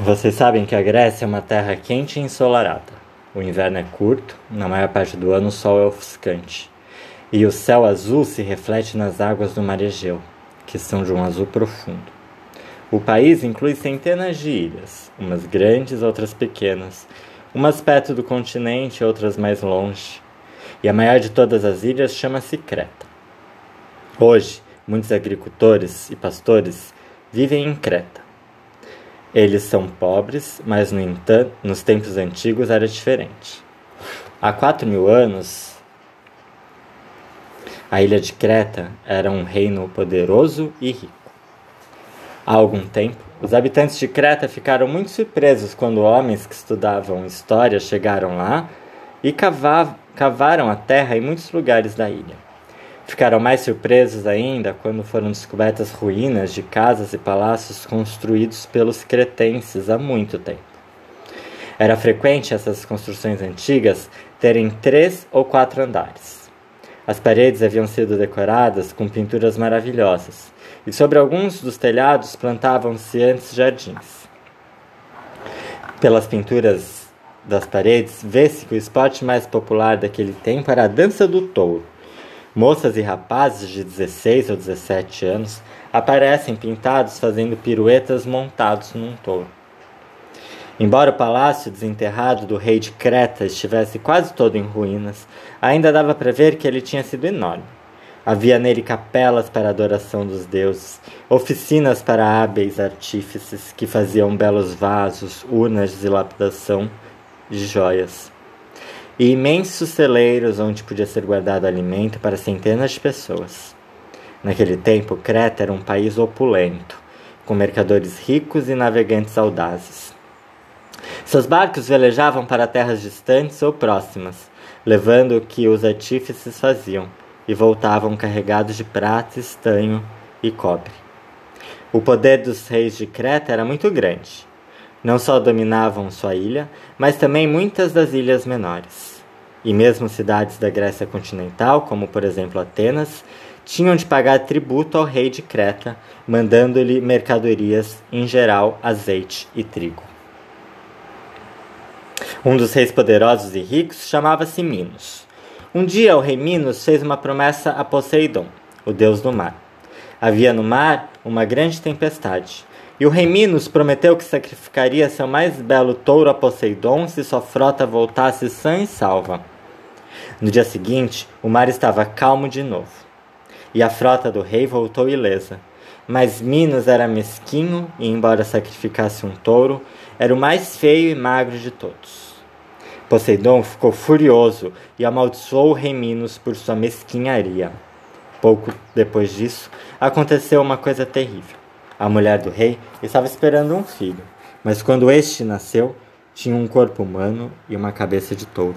Vocês sabem que a Grécia é uma terra quente e ensolarada. O inverno é curto, na maior parte do ano o sol é ofuscante. E o céu azul se reflete nas águas do mar Egeu, que são de um azul profundo. O país inclui centenas de ilhas, umas grandes, outras pequenas, umas perto do continente, outras mais longe. E a maior de todas as ilhas chama-se Creta. Hoje, muitos agricultores e pastores vivem em Creta. Eles são pobres, mas no entanto, nos tempos antigos era diferente. Há quatro mil anos, a ilha de Creta era um reino poderoso e rico. Há algum tempo, os habitantes de Creta ficaram muito surpresos quando homens que estudavam história chegaram lá e cavaram a terra em muitos lugares da ilha. Ficaram mais surpresos ainda quando foram descobertas ruínas de casas e palácios construídos pelos cretenses há muito tempo. Era frequente essas construções antigas terem três ou quatro andares. As paredes haviam sido decoradas com pinturas maravilhosas e sobre alguns dos telhados plantavam-se antes jardins. Pelas pinturas das paredes, vê-se que o esporte mais popular daquele tempo era a dança do touro. Moças e rapazes de 16 ou 17 anos aparecem pintados fazendo piruetas montados num touro. Embora o palácio desenterrado do rei de Creta estivesse quase todo em ruínas, ainda dava para ver que ele tinha sido enorme. Havia nele capelas para adoração dos deuses, oficinas para hábeis artífices que faziam belos vasos, urnas de lapidação de joias, e imensos celeiros onde podia ser guardado alimento para centenas de pessoas. Naquele tempo, Creta era um país opulento, com mercadores ricos e navegantes audazes. Seus barcos velejavam para terras distantes ou próximas, levando o que os artífices faziam e voltavam carregados de prata, estanho e cobre. O poder dos reis de Creta era muito grande. Não só dominavam sua ilha, mas também muitas das ilhas menores. E mesmo cidades da Grécia continental, como por exemplo Atenas, tinham de pagar tributo ao rei de Creta, mandando-lhe mercadorias, em geral azeite e trigo. Um dos reis poderosos e ricos chamava-se Minos. Um dia o rei Minos fez uma promessa a Poseidon, o deus do mar. Havia no mar uma grande tempestade, e o rei Minos prometeu que sacrificaria seu mais belo touro a Poseidon se sua frota voltasse sã e salva. No dia seguinte, o mar estava calmo de novo, e a frota do rei voltou ilesa. Mas Minos era mesquinho e, embora sacrificasse um touro, era o mais feio e magro de todos. Poseidon ficou furioso e amaldiçoou o rei Minos por sua mesquinharia. Pouco depois disso, aconteceu uma coisa terrível. A mulher do rei estava esperando um filho, mas quando este nasceu, tinha um corpo humano e uma cabeça de touro.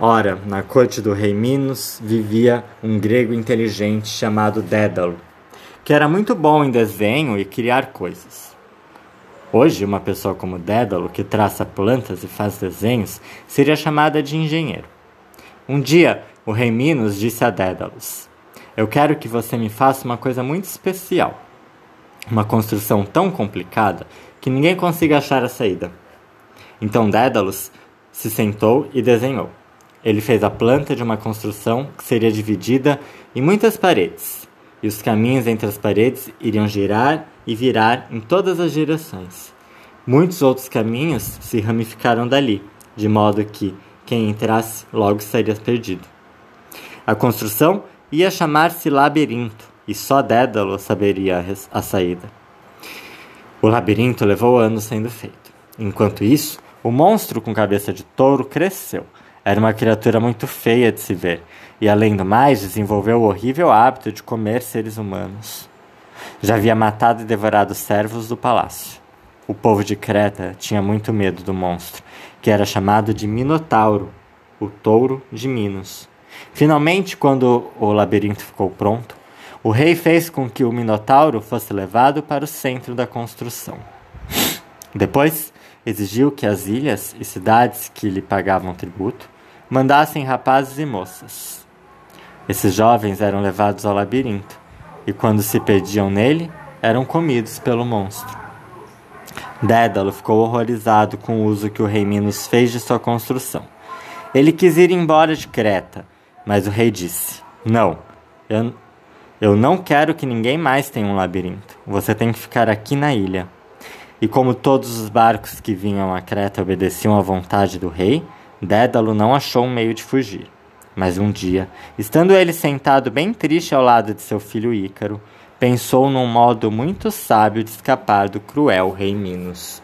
Ora, na corte do rei Minos vivia um grego inteligente chamado Dédalo, que era muito bom em desenho e criar coisas. Hoje, uma pessoa como Dédalo, que traça plantas e faz desenhos, seria chamada de engenheiro. Um dia, o rei Minos disse a Dédalos: Eu quero que você me faça uma coisa muito especial. Uma construção tão complicada que ninguém consiga achar a saída. Então Dédalos se sentou e desenhou. Ele fez a planta de uma construção que seria dividida em muitas paredes, e os caminhos entre as paredes iriam girar e virar em todas as direções. Muitos outros caminhos se ramificaram dali, de modo que quem entrasse logo seria perdido. A construção ia chamar-se labirinto, e só Dédalo saberia a saída. O labirinto levou anos sendo feito. Enquanto isso, o monstro com cabeça de touro cresceu. Era uma criatura muito feia de se ver, e além do mais, desenvolveu o horrível hábito de comer seres humanos. Já havia matado e devorado servos do palácio. O povo de Creta tinha muito medo do monstro, que era chamado de Minotauro, o touro de Minos. Finalmente, quando o labirinto ficou pronto, o rei fez com que o Minotauro fosse levado para o centro da construção. Depois, exigiu que as ilhas e cidades que lhe pagavam tributo mandassem rapazes e moças. Esses jovens eram levados ao labirinto, e quando se perdiam nele, eram comidos pelo monstro. Dédalo ficou horrorizado com o uso que o rei Minos fez de sua construção. Ele quis ir embora de Creta, mas o rei disse: Não, eu, eu não quero que ninguém mais tenha um labirinto. Você tem que ficar aqui na ilha. E como todos os barcos que vinham a Creta obedeciam à vontade do rei, Dédalo não achou um meio de fugir. Mas um dia, estando ele sentado bem triste ao lado de seu filho Ícaro, pensou num modo muito sábio de escapar do cruel rei Minos.